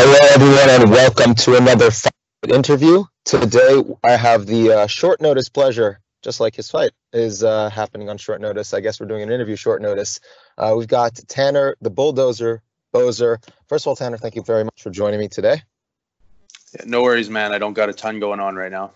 Hello, everyone, and welcome to another fight interview. Today, I have the uh, short notice pleasure, just like his fight is uh, happening on short notice. I guess we're doing an interview short notice. Uh, we've got Tanner, the bulldozer, Boser. First of all, Tanner, thank you very much for joining me today. Yeah, no worries, man. I don't got a ton going on right now.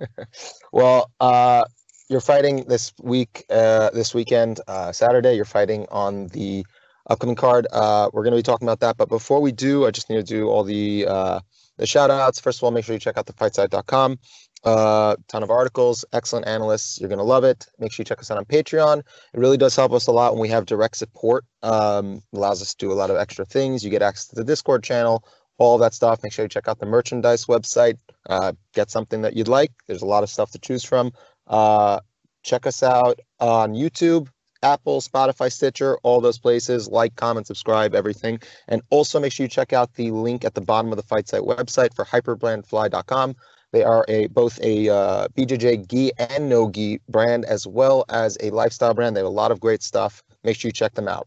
well, uh, you're fighting this week, uh, this weekend, uh, Saturday. You're fighting on the upcoming card. Uh, we're going to be talking about that. But before we do, I just need to do all the uh, the shout outs. First of all, make sure you check out the fightsite.com. Uh, ton of articles, excellent analysts. You're going to love it. Make sure you check us out on Patreon. It really does help us a lot when we have direct support. Um, allows us to do a lot of extra things. You get access to the Discord channel, all that stuff. Make sure you check out the merchandise website. Uh, get something that you'd like. There's a lot of stuff to choose from. Uh, check us out on YouTube. Apple, Spotify, Stitcher, all those places. Like, comment, subscribe, everything. And also make sure you check out the link at the bottom of the Fight Site website for hyperbrandfly.com. They are a both a uh, BJJ gi and no gi brand as well as a lifestyle brand. They have a lot of great stuff. Make sure you check them out.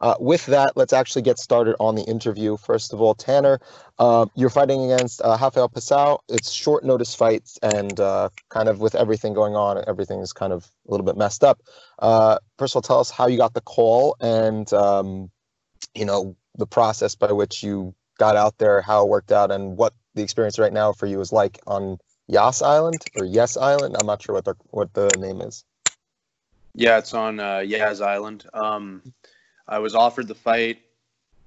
Uh, with that, let's actually get started on the interview. First of all, Tanner, uh, you're fighting against uh, Rafael Pessoa. It's short notice fights, and uh, kind of with everything going on, everything is kind of a little bit messed up. Uh, first of all, tell us how you got the call and um, you know the process by which you got out there, how it worked out, and what the experience right now for you is like on Yas Island or Yes Island. I'm not sure what the what the name is. Yeah, it's on uh, Yas Island. Um, I was offered the fight.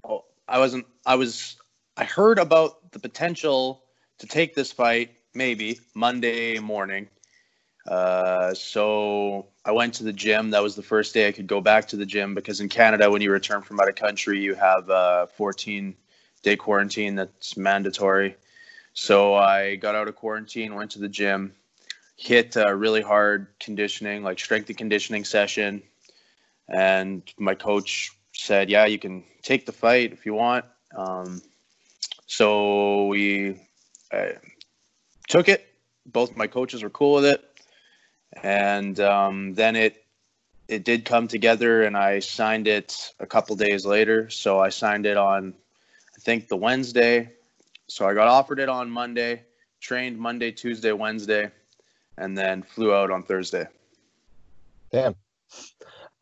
Oh, I wasn't. I was. I heard about the potential to take this fight maybe Monday morning. Uh, so I went to the gym. That was the first day I could go back to the gym because in Canada, when you return from out of country, you have a 14 day quarantine that's mandatory. So I got out of quarantine, went to the gym, hit a really hard conditioning, like strength and conditioning session, and my coach said, "Yeah, you can take the fight if you want." Um, so we took it. Both my coaches were cool with it, and um, then it it did come together, and I signed it a couple days later. So I signed it on, I think the Wednesday. So I got offered it on Monday, trained Monday, Tuesday, Wednesday, and then flew out on Thursday. Damn.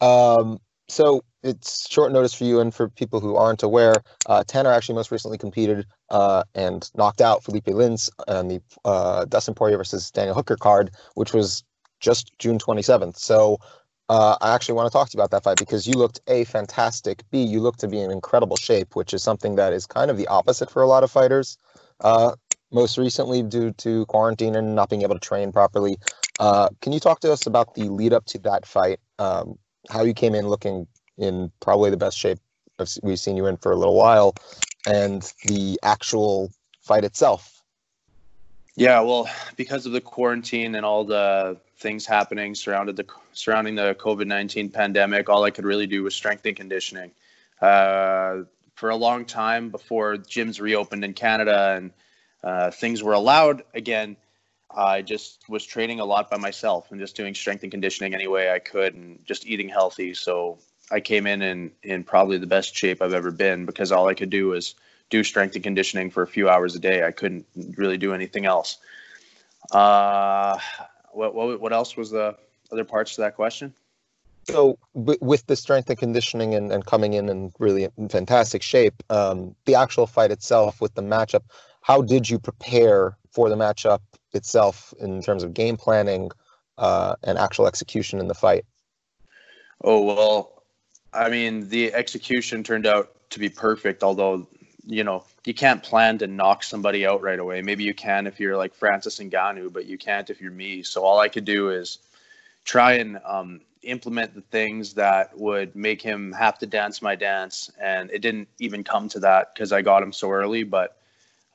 Um, so it's short notice for you and for people who aren't aware. Uh, Tanner actually most recently competed uh, and knocked out Felipe Lins on the uh, Dustin Poirier versus Daniel Hooker card, which was just June 27th. So uh, I actually want to talk to you about that fight because you looked a fantastic. B, you looked to be in incredible shape, which is something that is kind of the opposite for a lot of fighters. Uh, most recently, due to quarantine and not being able to train properly. Uh, can you talk to us about the lead up to that fight? Um, how you came in looking in probably the best shape we've seen you in for a little while, and the actual fight itself. Yeah, well, because of the quarantine and all the things happening surrounded the surrounding the COVID nineteen pandemic, all I could really do was strength and conditioning. Uh, for a long time before gyms reopened in Canada and uh, things were allowed again, I just was training a lot by myself and just doing strength and conditioning any way I could and just eating healthy. So I came in in, in probably the best shape I've ever been because all I could do was do strength and conditioning for a few hours a day. I couldn't really do anything else. Uh, what, what, what else was the other parts to that question? So, with the strength and conditioning and, and coming in in really fantastic shape, um, the actual fight itself with the matchup, how did you prepare for the matchup itself in terms of game planning uh, and actual execution in the fight? Oh, well, I mean, the execution turned out to be perfect, although, you know, you can't plan to knock somebody out right away. Maybe you can if you're like Francis Ngannou, but you can't if you're me. So all I could do is try and um, implement the things that would make him have to dance my dance. And it didn't even come to that because I got him so early, but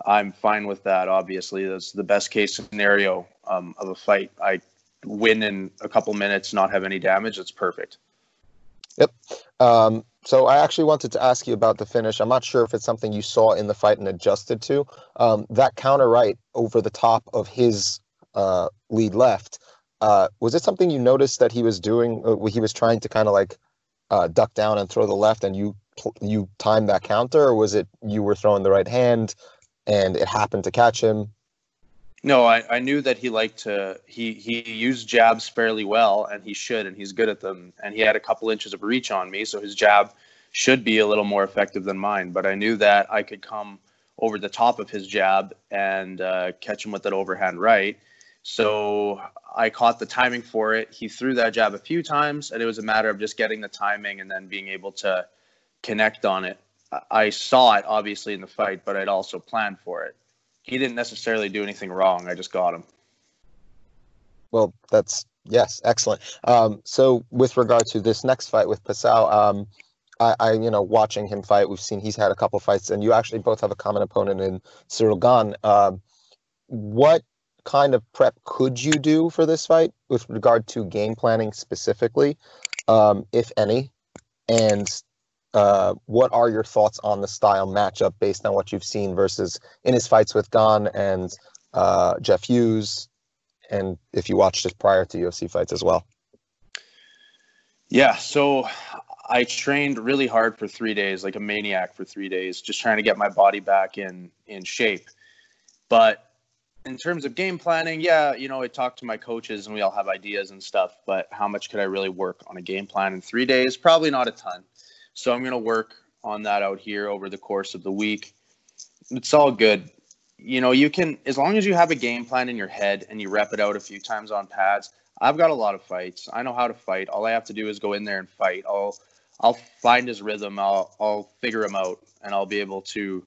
I'm fine with that. Obviously, that's the best case scenario um, of a fight. I win in a couple minutes, not have any damage. It's perfect. Yep. Um, so I actually wanted to ask you about the finish. I'm not sure if it's something you saw in the fight and adjusted to. Um, that counter right over the top of his uh, lead left. Uh, was it something you noticed that he was doing? Uh, he was trying to kind of like uh, duck down and throw the left, and you you timed that counter, or was it you were throwing the right hand and it happened to catch him? No, I, I knew that he liked to he he used jabs fairly well and he should and he's good at them. And he had a couple inches of reach on me so his jab should be a little more effective than mine. But I knew that I could come over the top of his jab and uh, catch him with that overhand right. So I caught the timing for it. He threw that jab a few times and it was a matter of just getting the timing and then being able to connect on it I saw it obviously in the fight but I'd also planned for it he didn't necessarily do anything wrong. I just got him. Well, that's yes, excellent. Um, so with regard to this next fight with Pascal, um, I, I, you know, watching him fight, we've seen he's had a couple fights, and you actually both have a common opponent in Ciryl Gane. Um, what kind of prep could you do for this fight with regard to game planning specifically, um, if any? And uh, what are your thoughts on the style matchup based on what you've seen versus in his fights with Gane and uh, Jeff Hughes, and if you watched his prior to UFC fights as well? Yeah, so I trained really hard for three days, like a maniac for three days, just trying to get my body back in in shape. But in terms of game planning, yeah, you know, I talked to my coaches and we all have ideas and stuff, but how much could I really work on a game plan in three days? Probably not a ton. So I'm going to work on that out here over the course of the week. It's all good. You know, you can, as long as you have a game plan in your head and you rep it out a few times on pads. I've got a lot of fights. I know how to fight. All I have to do is go in there and fight. I'll, I'll find his rhythm. I'll, I'll figure him out, and I'll be able to,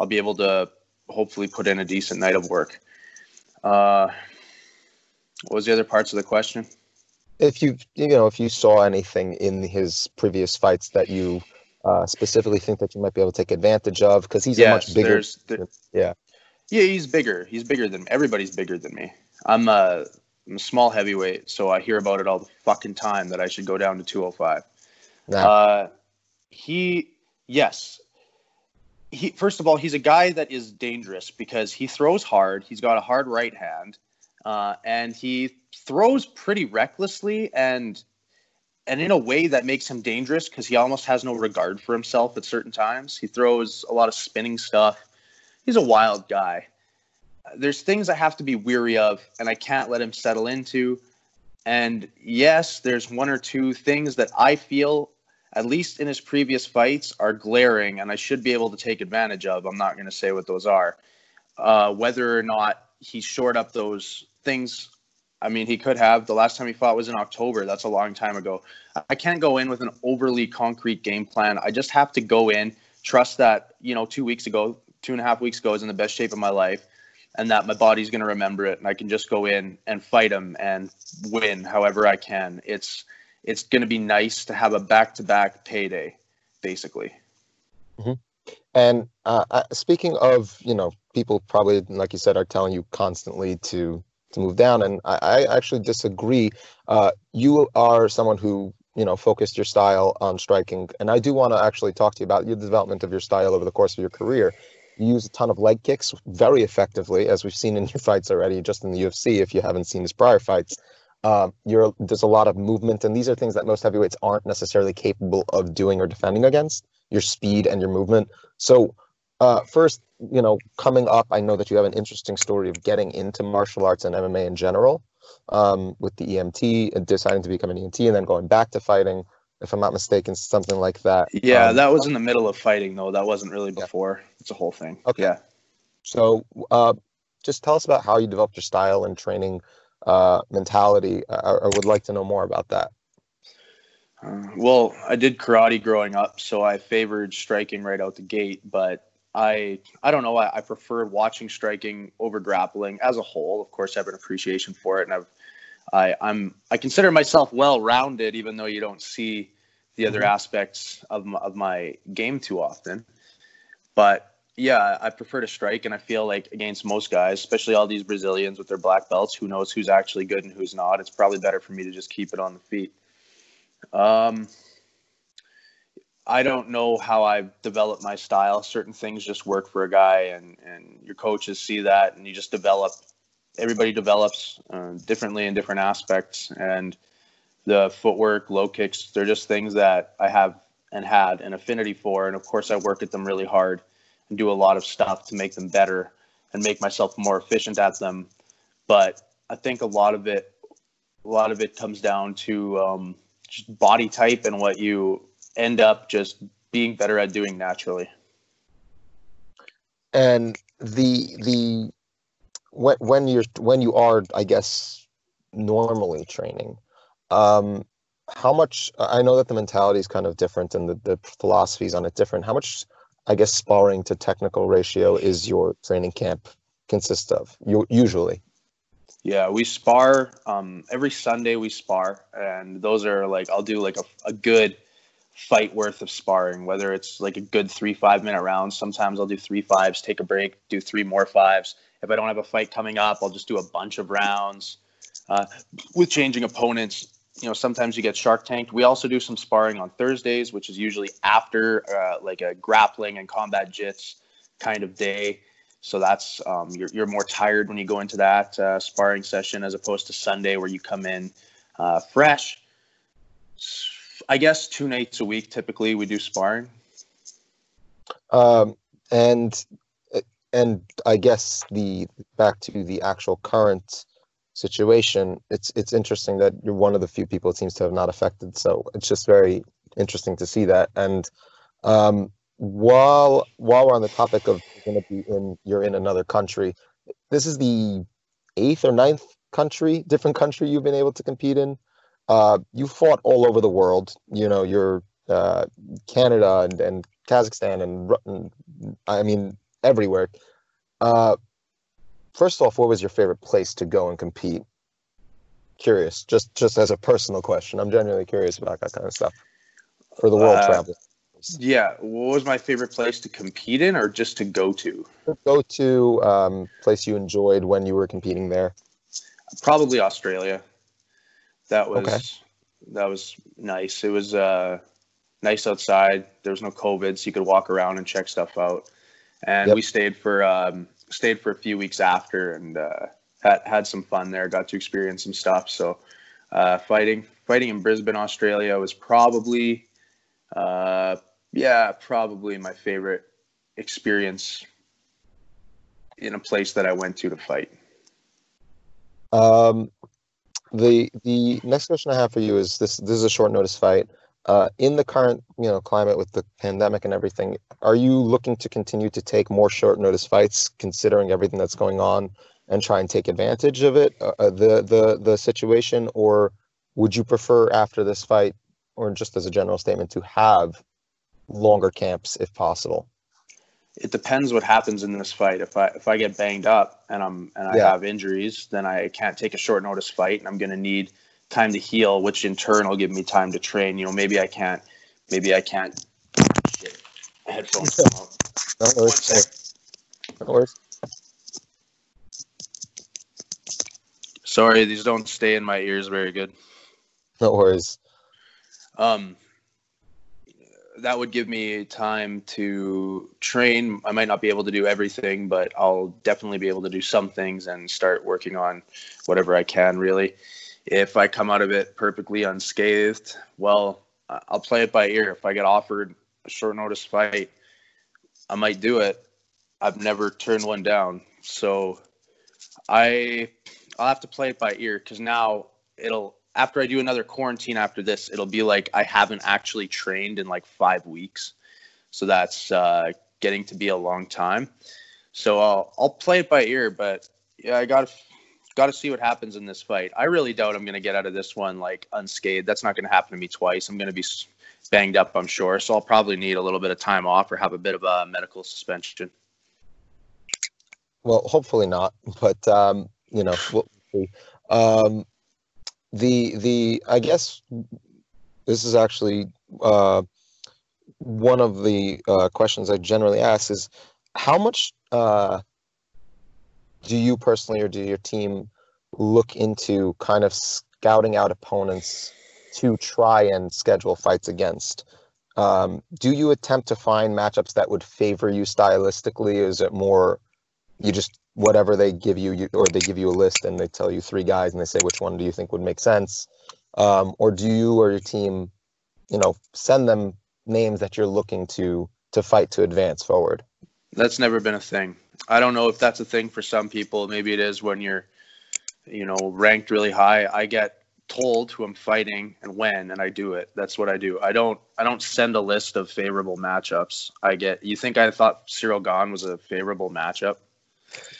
I'll be able to hopefully put in a decent night of work. Uh, what was the other parts of the question? If you you know if you saw anything in his previous fights that you uh, specifically think that you might be able to take advantage of because he's yes, a much bigger there, yeah. Yeah he's bigger. He's bigger than everybody's bigger than me. I'm a, I'm a small heavyweight so i hear about it all the fucking time that i should go down to 205 nah. uh, he yes. He first of all he's a guy that is dangerous because he throws hard. He's got a hard right hand uh, and he throws pretty recklessly and and in a way that makes him dangerous because he almost has no regard for himself at certain times. He throws a lot of spinning stuff. He's a wild guy. There's things I have to be weary of, and I can't let him settle into. And yes, there's one or two things that I feel, at least in his previous fights, are glaring, and I should be able to take advantage of. I'm not going to say what those are. Uh, whether or not he shored up those things I mean, he could have. The last time he fought was in October. That's a long time ago. I can't go in with an overly concrete game plan. I just have to go in, trust that, you know, two weeks ago, two and a half weeks ago, I was in the best shape of my life and that my body's going to remember it and I can just go in and fight him and win however I can. It's, it's going to be nice to have a back to back payday, basically. Mm-hmm. And uh, speaking of, you know, people probably, like you said, are telling you constantly to to move down. And I, I actually disagree. Uh, you are someone who you know focused your style on striking, and I do want to actually talk to you about the development of your style over the course of your career. You use a ton of leg kicks very effectively, as we've seen in your fights already, just in the UFC. If you haven't seen his prior fights, uh, there's a lot of movement, and these are things that most heavyweights aren't necessarily capable of doing or defending against. Your speed and your movement. So, uh, first, you know, coming up, I know that you have an interesting story of getting into martial arts and MMA in general, um, with the EMT and deciding to become an EMT and then going back to fighting, if I'm not mistaken, something like that. Yeah, um, that was in the middle of fighting though. That wasn't really before. Yeah. It's a whole thing. Okay. Yeah. So, uh, just tell us about how you developed your style and training uh, mentality. I, I would like to know more about that. Uh, well, I did karate growing up, so I favored striking right out the gate, but I I don't know. I, I prefer watching striking over grappling as a whole. Of course, I have an appreciation for it, and I've I I'm I consider myself well rounded, even though you don't see the other mm-hmm. aspects of my, of my game too often. But yeah, I prefer to strike, and I feel like against most guys, especially all these Brazilians with their black belts, who knows who's actually good and who's not. It's probably better for me to just keep it on the feet. Um, I don't know how I've developed my style. Certain things just work for a guy, and and your coaches see that, and you just develop. Everybody develops uh, differently in different aspects, and the footwork, low kicks, they're just things that I have and had an affinity for. And of course, I work at them really hard and do a lot of stuff to make them better and make myself more efficient at them. But I think a lot of it, a lot of it comes down to um, body type and what you end up just being better at doing naturally. And the the when when you're when you are, I guess, normally training, um, how much i know that the mentality is kind of different and the, the philosophies on it different how much i guess sparring to technical ratio is your training camp consist of you usually yeah we spar um, every sunday we spar and those are like i'll do like a, a good fight worth of sparring whether it's like a good three five minute round. Sometimes i'll do three fives take a break do three more fives. If i don't have a fight coming up i'll just do a bunch of rounds. Uh, with changing opponents you know sometimes you get shark tanked. We also do some sparring on thursdays which is usually after uh, like a grappling and combat jits kind of day so that's um, you're, you're more tired when you go into that uh, sparring session as opposed to sunday where you come in uh, fresh i guess two nights a week typically we do sparring um, and and i guess the back to the actual current situation, it's it's interesting that you're one of the few people it seems to have not affected. So it's just very interesting to see that. And um, while while we're on the topic of going to be in you're in another country, this is the eighth or ninth country, different country you've been able to compete in. Uh, you fought all over the world. You know, you're uh, Canada and, and Kazakhstan and, and I mean everywhere. Uh, first off, what was your favorite place to go and compete? Curious, just just as a personal question. I'm genuinely curious about that kind of stuff for the world uh, travel. Yeah, what was my favorite place to compete in, or just to go to? Go to um, place you enjoyed when you were competing there. Probably Australia. That was okay. that was nice. It was uh, nice outside. There was no COVID, so you could walk around and check stuff out. And yep. we stayed for um, stayed for a few weeks after and uh, had had some fun there. Got to experience some stuff. So uh, fighting fighting in Brisbane, Australia was probably uh, yeah probably my favorite experience in a place that I went to to fight. Um, the the next question I have for you is this: this is a short notice fight. Uh, in the current you know climate with the pandemic and everything, are you looking to continue to take more short notice fights, considering everything that's going on, and try and take advantage of it, uh, uh, the the the situation, or would you prefer after this fight, or just as a general statement, to have longer camps if possible? It depends what happens in this fight. If I if I get banged up and I'm and I yeah. have injuries, then I can't take a short notice fight, and I'm going to need time to heal, which in turn will give me time to train. You know, maybe I can't, maybe I can't. Shit, headphones. no worries. No worries. Sorry, these don't stay in my ears very good. No worries. Um, that would give me time to train. I might not be able to do everything, but I'll definitely be able to do some things and start working on whatever I can. Really, if I come out of it perfectly unscathed, well, I'll play it by ear. If I get offered a short notice fight, I might do it. I've never turned one down, so I I'll have to play it by ear because now it'll after I do another quarantine after this, it'll be like I haven't actually trained in like five weeks, so that's uh, getting to be a long time. So I'll I'll play it by ear, but yeah, I got got to see what happens in this fight. I really doubt I'm going to get out of this one like unscathed. That's not going to happen to me twice. I'm going to be banged up, I'm sure. So I'll probably need a little bit of time off or have a bit of a medical suspension. Well, hopefully not, but um, you know, we'll see. Um, the the I guess this is actually uh, one of the uh, questions I generally ask is how much uh, do you personally or do your team look into kind of scouting out opponents to try and schedule fights against? Um, do you attempt to find matchups that would favor you stylistically? Is it more you just whatever they give you, you or they give you a list and they tell you three guys and they say which one do you think would make sense? Um, or do you or your team, you know, send them names that you're looking to to fight to advance forward? That's never been a thing. I don't know if that's a thing for some people. Maybe it is when you're, you know, ranked really high. I get told who I'm fighting and when, and I do it. That's what I do. I don't. I don't send a list of favorable matchups. I get. You think I thought Ciryl Gane was a favorable matchup?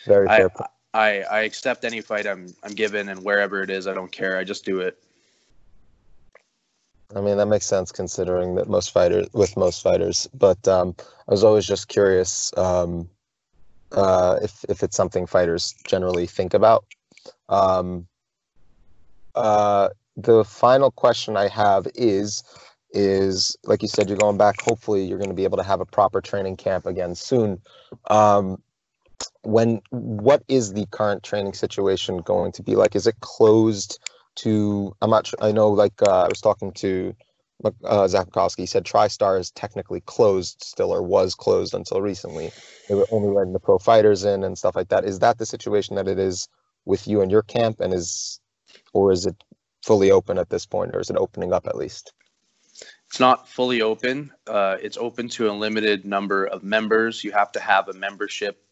Very fair. I, I, I accept any fight I'm I'm given, and wherever it is, I don't care. I just do it. I mean that makes sense considering that most fighters with most fighters. But um, I was always just curious um, uh, if if it's something fighters generally think about. Um, uh, the final question I have is is like you said you're going back hopefully you're going to be able to have a proper training camp again soon um, when what is the current training situation going to be like is it closed to i'm not i know like uh, i was talking to uh, Zach Kowski, he said TriStar is technically closed still, or was closed until recently. They were only letting the pro fighters in and stuff like that. Is that the situation that it is with you and your camp, and is, or is it fully open at this point, or is it opening up at least? It's not fully open. Uh, it's open to a limited number of members. You have to have a membership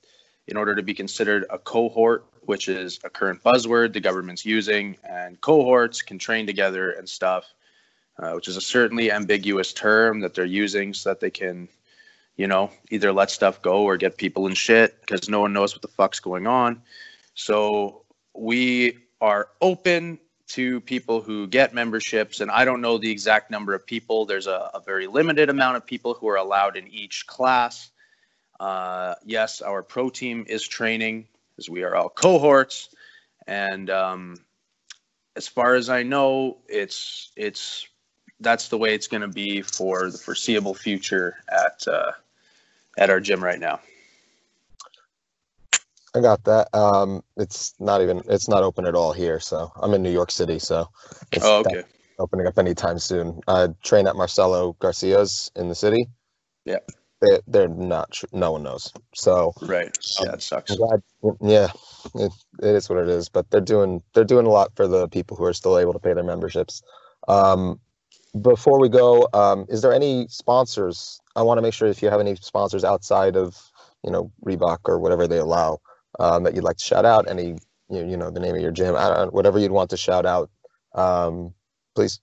in order to be considered a cohort, which is a current buzzword the government's using, and cohorts can train together and stuff uh, which is a certainly ambiguous term that they're using so that they can, you know, either let stuff go or get people in shit because no one knows what the fuck's going on. So we are open to people who get memberships, and I don't know the exact number of people. There's a, a very limited amount of people who are allowed in each class. Uh, yes, our pro team is training as we are all cohorts, and um, as far as I know, it's it's that's the way it's going to be for the foreseeable future at uh, at our gym right now. I got that. Um, it's not even it's not open at all here. So I'm in New York City, so it's oh, okay. opening up anytime soon. I train at Marcelo Garcia's in the city. Yeah. They, they're not. No one knows. So right. Yeah, um, it sucks. Glad, yeah, it, it is what it is. But they're doing they're doing a lot for the people who are still able to pay their memberships. Um, before we go, um, is there any sponsors? I want to make sure if you have any sponsors outside of, you know, Reebok or whatever they allow um, that you'd like to shout out. Any, you, you know, the name of your gym, whatever you'd want to shout out, um, please.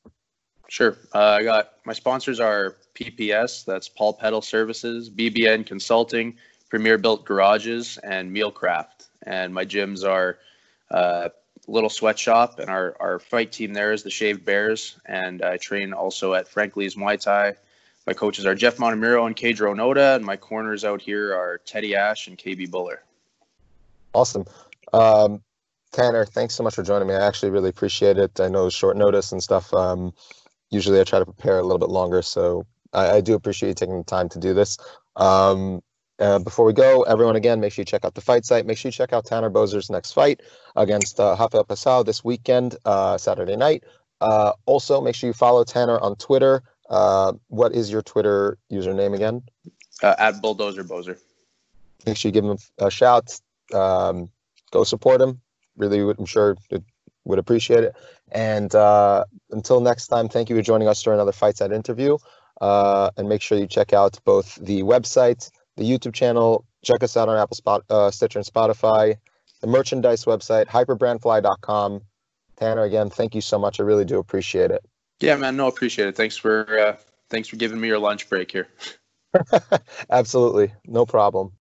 Sure. Uh, I got my sponsors are PPS, that's Paul Pedal Services, BBN Consulting, Premier Built Garages, and Mealcraft. And my gyms are uh, little sweatshop, and our, our fight team there is the Shaved Bears. And I train also at Frankly's Muay Thai. My coaches are Jeff Montemuro and Kedro Noda, and my corners out here are Teddy Ash and KB Buller. Awesome. Um, Tanner, thanks so much for joining me. I actually really appreciate it. I know short notice and stuff. Um, usually I try to prepare a little bit longer, so I, I do appreciate you taking the time to do this. Um, uh, before we go, everyone, again, make sure you check out the fight site. Make sure you check out Tanner Boser's next fight against uh, Rafael Pessoa this weekend, uh, Saturday night. Uh, also, make sure you follow Tanner on Twitter. Uh, what is your Twitter username again? Uh, at Bulldozer Bozer. Make sure you give him a shout. Um, go support him. Really, I'm sure it would appreciate it. And uh, until next time, thank you for joining us for another Fight Site interview. Uh, and make sure you check out both the website the YouTube channel. Check us out on Apple Spot, uh, Stitcher, and Spotify. The merchandise website, hyperbrandfly.com. Tanner, again, thank you so much. I really do appreciate it. Yeah, man. No, appreciate it. Thanks for uh, thanks for giving me your lunch break here. Absolutely, no problem.